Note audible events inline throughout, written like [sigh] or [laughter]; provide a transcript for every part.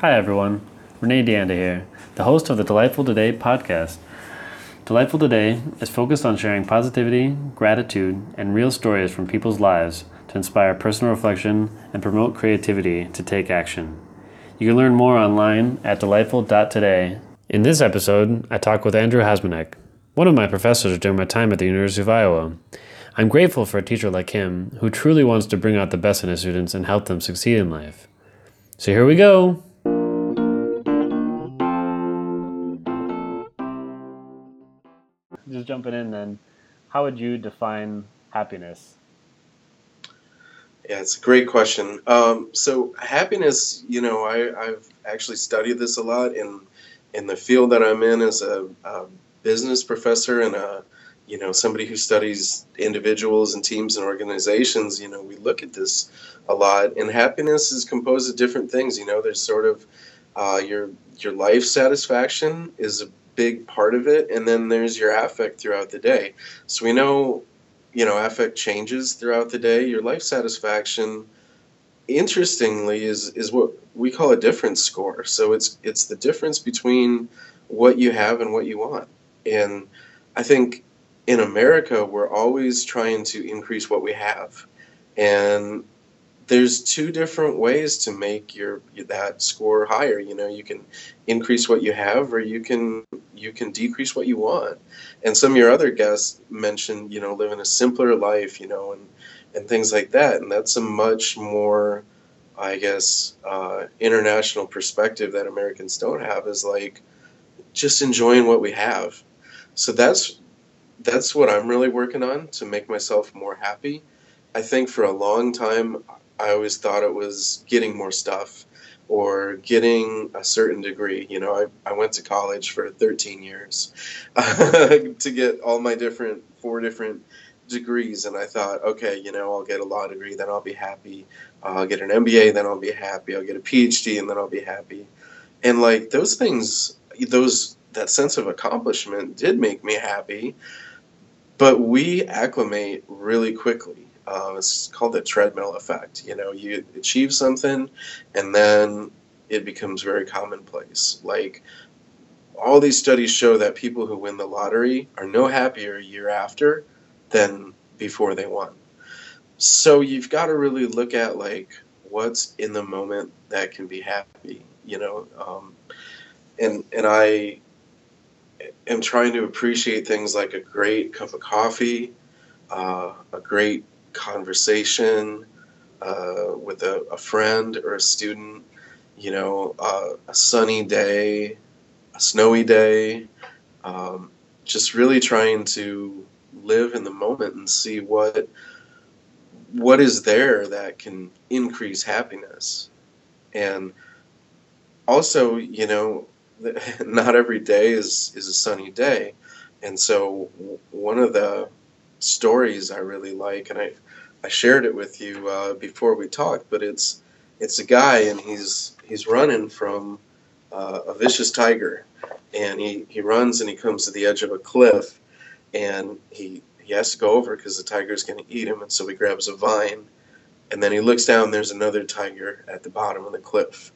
Hi, everyone. Renee Deanda here, the host of the Delightful Today podcast. Delightful Today is focused on sharing positivity, gratitude, and real stories from people's lives to inspire personal reflection and promote creativity to take action. You can learn more online at delightful.today. In this episode, I talk with Andrew Hosmanek, one of my professors during my time at the University of Iowa. I'm grateful for a teacher like him who truly wants to bring out the best in his students and help them succeed in life. So here we go. Just jumping in then, how would you define happiness? Yeah, it's a great question. Um, so happiness, you know, I, I've actually studied this a lot in in the field that I'm in as a, a business professor and a you know somebody who studies individuals and teams and organizations you know we look at this a lot and happiness is composed of different things you know there's sort of uh, your your life satisfaction is a big part of it and then there's your affect throughout the day. So we know you know affect changes throughout the day. Your life satisfaction interestingly is is what we call a difference score. So it's it's the difference between what you have and what you want. And i think in America, we're always trying to increase what we have. And there's two different ways to make your that score higher. You know, you can increase what you have, or you can you can decrease what you want. And some of your other guests mentioned, you know, living a simpler life, you know, and and things like that. And that's a much more, I guess, uh, international perspective that Americans don't have. Is like just enjoying what we have. So that's that's what I'm really working on to make myself more happy. I think for a long time, I always thought it was getting more stuff or getting a certain degree. You know, I, I went to college for 13 years [laughs] to get all my different, four different degrees. And I thought, okay, you know, I'll get a law degree, then I'll be happy. Uh, I'll get an MBA, then I'll be happy. I'll get a PhD, and then I'll be happy. And like those things, those, that sense of accomplishment did make me happy but we acclimate really quickly. Uh, it's called the treadmill effect. You know, you achieve something, and then it becomes very commonplace. Like all these studies show that people who win the lottery are no happier a year after than before they won. So you've got to really look at like what's in the moment that can be happy. You know, um, and and I am trying to appreciate things like a great cup of coffee, uh, a great conversation uh, with a, a, friend or a student, you know, uh, a sunny day, a snowy day. Um, just really trying to live in the moment and see what what is there that can increase happiness and also you know [laughs] not every day is is a sunny day, and so one of the stories I really like, and I I shared it with you uh, before we talked, but it's it's a guy and he's he's running from uh, a vicious tiger, and he he runs and he comes to the edge of a cliff, and he he has to go over because the tiger's going to eat him, and so he grabs a vine, and then he looks down. There's another tiger at the bottom of the cliff,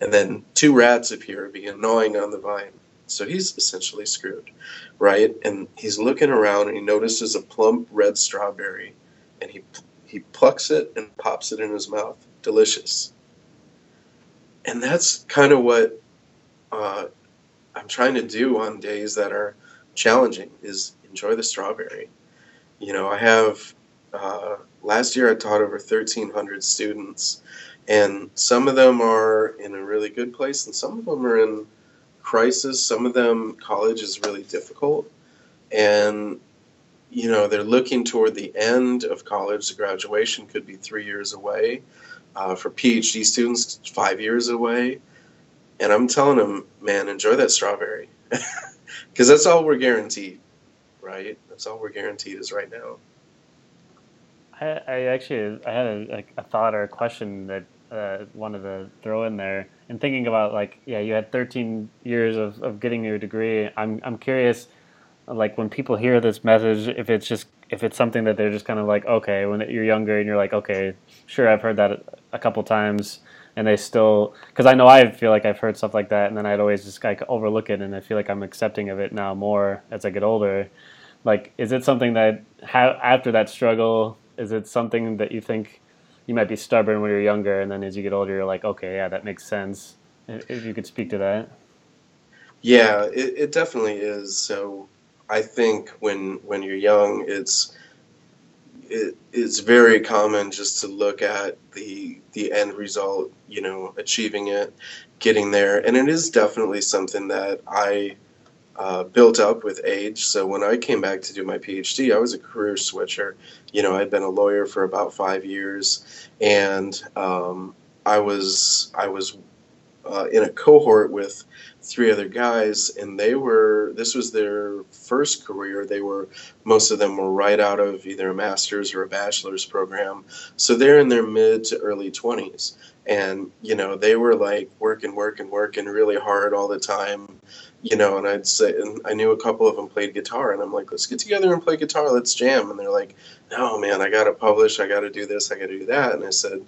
and then two rats appear, begin gnawing on the vine. So he's essentially screwed, right? And he's looking around and he notices a plump red strawberry, and he he plucks it and pops it in his mouth. Delicious. And that's kind of what uh, I'm trying to do on days that are challenging is enjoy the strawberry. You know, I have uh, last year I taught over 1,300 students, and some of them are in a really good place and some of them are in crisis some of them college is really difficult. And you know they're looking toward the end of college. The graduation could be three years away. Uh, for phd students five years away. And i'm telling them man enjoy that strawberry. [laughs] Because that's all we're guaranteed right? That's all we're guaranteed is right now. I, I actually I had a, a, thought or a question that uh, wanted to throw in there. And thinking about like, yeah, you had 13 years of, of getting your degree. I'm I'm curious, like when people hear this message, if it's just if it's something that they're just kind of like, okay, when you're younger and you're like, okay, sure, I've heard that a couple times, and they still because I know I feel like I've heard stuff like that, and then I'd always just like overlook it, and I feel like I'm accepting of it now more as I get older. Like, is it something that ha- after that struggle, is it something that you think you might be stubborn when you're younger, and then as you get older, you're like, okay, yeah, that makes sense. If you could speak to that. Yeah, it, it definitely is. So I think when when you're young, it's it, it's very common just to look at the the end result, you know, achieving it, getting there, and it is definitely something that I uh, built up with age. So when I came back to do my PhD, I was a career switcher. You know, I'd been a lawyer for about five years, and um, I was I was uh, in a cohort with three other guys, and they were this was their first career. They were most of them were right out of either a master's or a bachelor's program, so they're in their mid to early twenties, and you know they were like working, working, working really hard all the time. You know, and I'd say, and I knew a couple of them played guitar, and I'm like, let's get together and play guitar, let's jam. And they're like, no, man, I got to publish, I got to do this, I got to do that. And I said,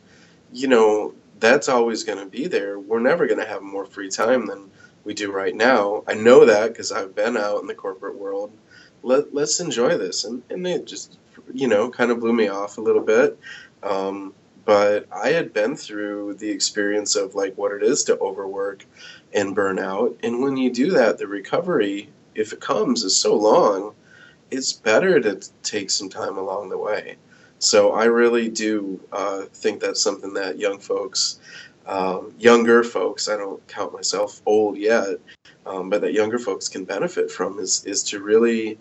you know, that's always going to be there. We're never going to have more free time than we do right now. I know that because I've been out in the corporate world. Let, let's enjoy this. And, and it just, you know, kind of blew me off a little bit. Um, but I had been through the experience of like what it is to overwork and burn out. And when you do that, the recovery, if it comes, is so long, it's better to take some time along the way. So I really do uh, think that's something that young folks, um, younger folks, I don't count myself old yet, um, but that younger folks can benefit from is is to really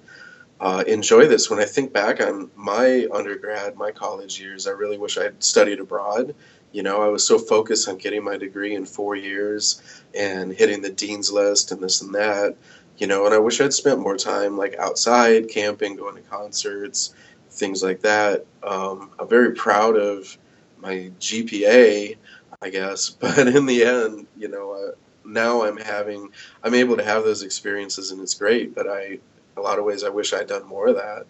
uh, enjoy this. When I think back on my undergrad, my college years, I really wish I'd studied abroad. You know, I was so focused on getting my degree in four years and hitting the dean's list and this and that. You know, and I wish I'd spent more time like outside, camping, going to concerts, things like that. Um, I'm very proud of my GPA, I guess, [laughs] but in the end, you know, uh, now I'm having, I'm able to have those experiences and it's great, but I, a lot of ways, I wish I'd done more of that.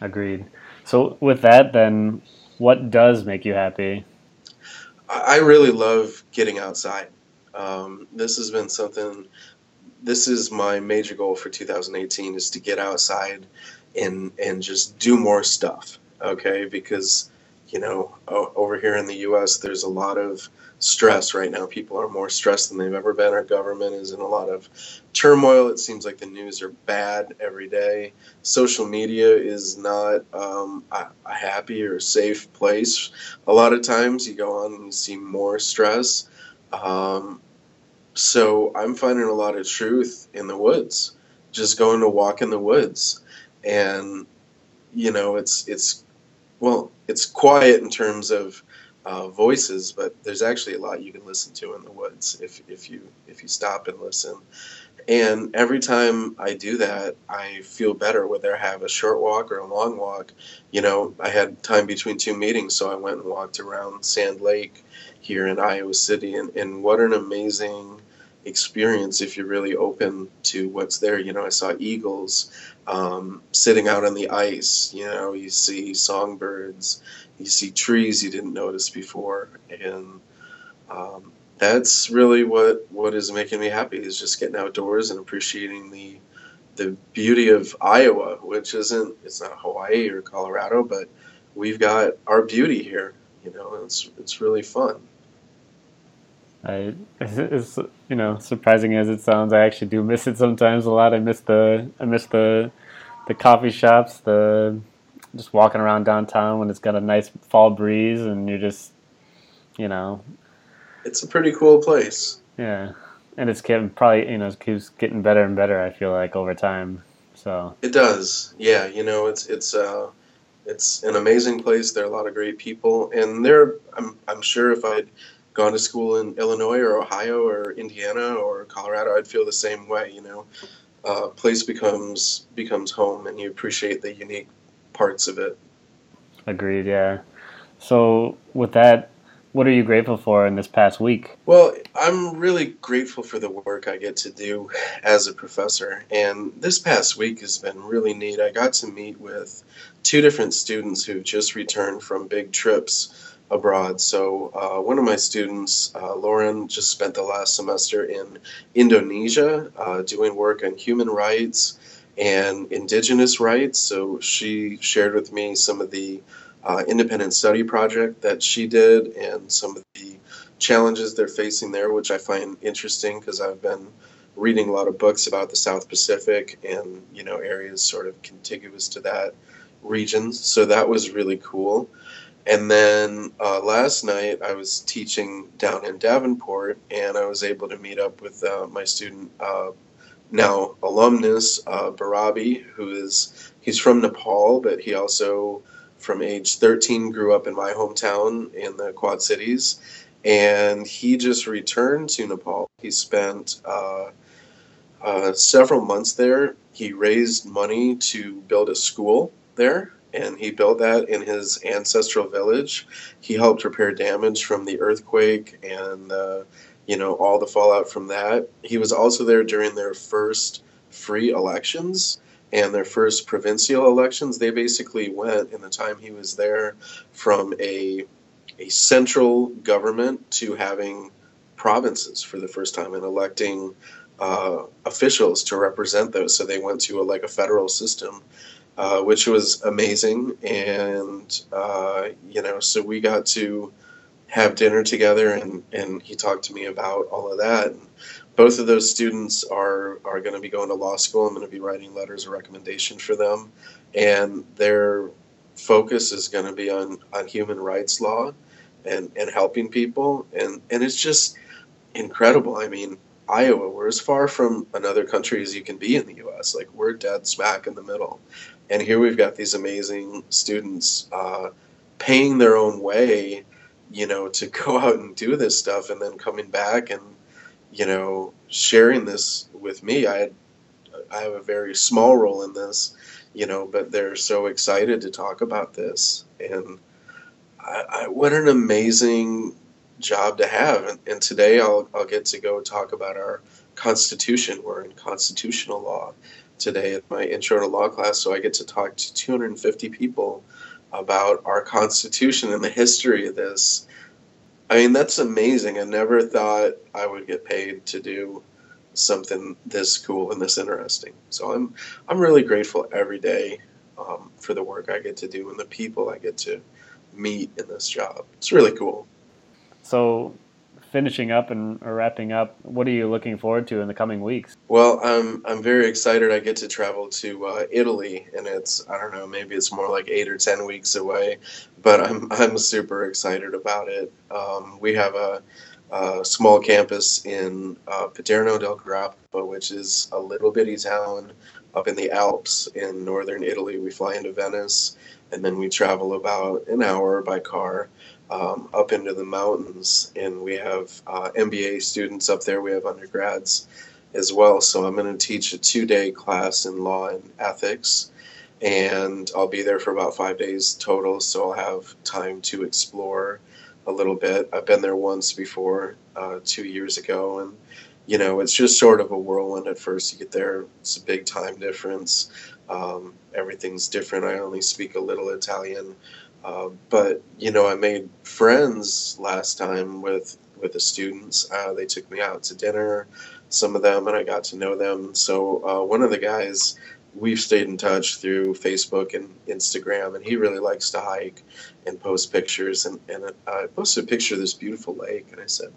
Agreed. So, with that, then, what does make you happy? I really love getting outside. Um, this has been something. This is my major goal for 2018: is to get outside and and just do more stuff okay because you know over here in the US there's a lot of stress right now. People are more stressed than they've ever been. Our government is in a lot of turmoil. It seems like the news are bad every day. Social media is not um, a, a happy or safe place. A lot of times you go on and you see more stress. Um, so i'm finding a lot of truth in the woods just going to walk in the woods. And you know it's it's well it's quiet in terms of uh, voices but there's actually a lot you can listen to in the woods if, if you if you stop and listen. And every time i do that i feel better whether i have a short walk or a long walk. You know i had time between two meetings so i went and walked around sand lake here in iowa city and, and what an amazing experience if you're really open to what's there. You know, I saw eagles um, sitting out on the ice. You know, you see songbirds, you see trees you didn't notice before, and um, that's really what what is making me happy is just getting outdoors and appreciating the the beauty of Iowa, which isn't it's not Hawaii or Colorado, but we've got our beauty here. You know, it's it's really fun. I, it's you know surprising as it sounds, I actually do miss it sometimes a lot. I miss the I miss the the coffee shops, the just walking around downtown when it's got a nice fall breeze and you're just you know. It's a pretty cool place. Yeah, and it's getting probably you know it keeps getting better and better. I feel like over time. So it does. Yeah, you know it's it's uh it's an amazing place. There are a lot of great people, and there I'm I'm sure if I'd gone to school in Illinois or Ohio or Indiana or Colorado, I'd feel the same way. You know, uh, place becomes becomes home, and you appreciate the unique parts of it. Agreed. Yeah. So with that, what are you grateful for in this past week? Well, I'm really grateful for the work I get to do as a professor. And this past week has been really neat. I got to meet with two different students who just returned from big trips abroad. So uh, one of my students, uh, Lauren, just spent the last semester in Indonesia uh, doing work on human rights and indigenous rights. So she shared with me some of the uh, independent study project that she did and some of the challenges they're facing there, which I find interesting because I've been reading a lot of books about the South Pacific and you know areas sort of contiguous to that region. So that was really cool. And then uh, last night I was teaching down in Davenport, and I was able to meet up with uh, my student, uh, now alumnus uh, Barabi, who is he's from Nepal, but he also from age 13 grew up in my hometown in the Quad Cities, and he just returned to Nepal. He spent uh, uh, several months there. He raised money to build a school there, and he built that in his ancestral village. He helped repair damage from the earthquake and uh, you know all the fallout from that. He was also there during their first free elections and their first provincial elections. They basically went in the time he was there from a a central government to having provinces for the first time and electing uh, officials to represent those. So they went to a, like a federal system, uh, which was amazing. And uh, you know, so we got to have dinner together, and and he talked to me about all of that. And both of those students are are going to be going to law school. I'm going to be writing letters of recommendation for them, and their focus is going to be on on human rights law and and helping people and and it's just incredible i mean iowa. We're as far from another country as you can be in the us like we're dead smack in the middle. And here we've got these amazing students uh, paying their own way you know to [laughs] go out and do this stuff and then coming back and you know sharing this with me. I had i have a very small role in this you know but they're so excited to talk about this. And I, I, what an amazing job to have. And, and, today I'll, I'll get to go talk about our Constitution. We're in constitutional law today at my intro to law class. So I get to talk to 250 people about our Constitution and the history of this. I mean, that's amazing. I never thought I would get paid to do something this cool and this interesting. So I'm I'm really grateful every day um, for the work I get to do and the people I get to meet in this job. It's really cool. So, finishing up and wrapping up, what are you looking forward to in the coming weeks? Well, I'm I'm very excited. I get to travel to uh, Italy, and it's I don't know, maybe it's more like eight or ten weeks away, but I'm I'm super excited about it. Um, we have a, a, small campus in uh, Paderno del Grappa, which is a little bitty town up in the Alps in northern Italy. We fly into Venice and then we travel about an hour by car um, up into the mountains. And we have uh, MBA students up there. We have undergrads as well. So I'm going to teach a two-day class in law and ethics, and I'll be there for about five days total. So I'll have time to explore a little bit. I've been there once before, uh, two years ago, and you know, it's just sort of a whirlwind at first. You get there, it's a big time difference. Um, everything's different. I only speak a little Italian, uh, but you know, I made friends last time with with the students. Uh, they took me out to dinner, some of them, and I got to know them. So uh, one of the guys we've stayed in touch through Facebook and Instagram, and he really likes to hike and post pictures. And, and I posted a picture of this beautiful lake, and I said,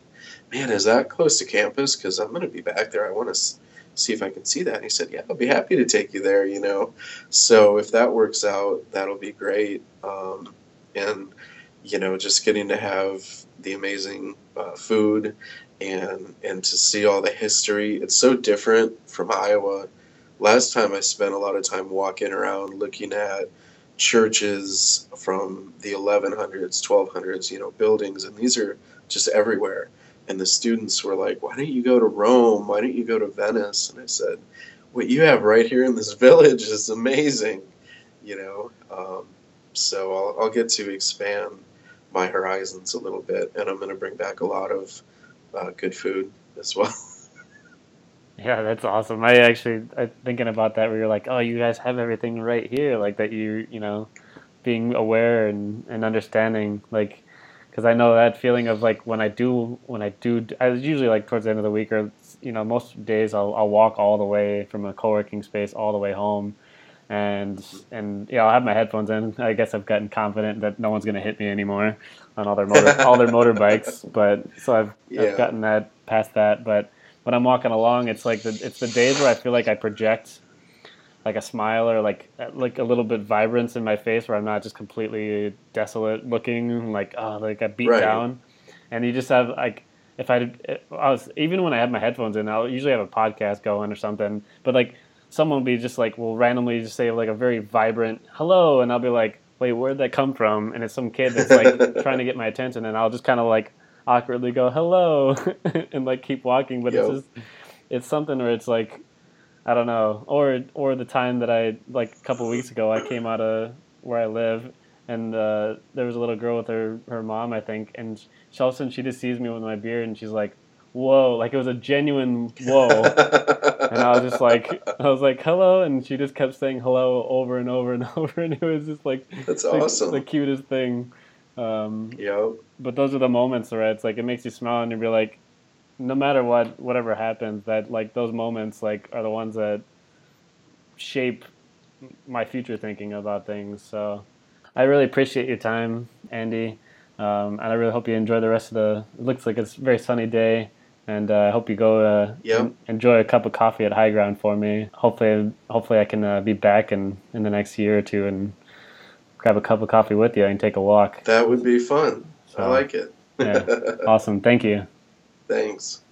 "Man, is that close to campus? Because I'm going to be back there. I want to see if I can see that. And he said, Yeah, I'll be happy to take you there, you know. So if that works out, that'll be great. Um, and, you know, just getting to have the amazing uh, food and and to see all the history. It's so different from Iowa. Last time I spent a lot of time walking around looking at churches from the 1100s, 1200s, you know, buildings, and these are just everywhere and the students were like, "Why don't you go to Rome? Why don't you go to Venice?" And I said, "What you have right here in this [laughs] village is amazing," you know. Um, so I'll, I'll get to expand my horizons a little bit, and I'm going to bring back a lot of uh, good food as well. [laughs] Yeah, that's awesome. I actually I thinking about that where you're like, oh, you guys have everything right here, like that you you know, being aware and and understanding like because I know that feeling of like when I do when I do I usually like towards the end of the week or you know most days I'll, I'll walk all the way from a co-working space all the way home. And and yeah I'll have my headphones in. I guess I've gotten confident that no one's gonna hit me anymore on all their motor [laughs] all their motorbikes. But so I've, Yeah. I've gotten that past that. But when I'm walking along it's like the, it's the days where I feel like I project like a smile or like uh, like a little bit vibrance in my face where I'm not just completely desolate looking like oh like I beat Right. down and you just have like if I, I was even when I have my headphones in I'll usually have a podcast going or something but like someone will be just like will randomly just say like a very vibrant hello and I'll be like wait where'd that come from and it's some kid that's like [laughs] trying to get my attention and I'll just kind of like awkwardly go hello [laughs] and like keep walking but Yo. it's just it's something where it's like I don't know, or or the time that I like a couple weeks ago, I came out of where I live, and uh, there was a little girl with her her mom, I think, and she, all of a sudden she just sees me with my beard, and she's like, "Whoa!" Like it was a genuine whoa, and I was just like, I was like, "Hello," and she just kept saying hello over and over and [laughs] over, and it was just like That's the, awesome. the cutest thing. Um, Yo, but those are the moments right? it's like it makes you smile and you be like no matter what whatever happens that like those moments like are the ones that shape my future thinking about things. So i really appreciate your time andy. Um, and i really hope you enjoy the rest of the it looks like it's a very sunny day. And uh, i hope you go uh, Yep. en- enjoy a cup of coffee at high ground for me. Hopefully hopefully i can uh, be back in, in the next year or two and grab a cup of coffee with you and take a walk. That would be fun. I like it. yeah. [laughs] Awesome. Thank you Thanks.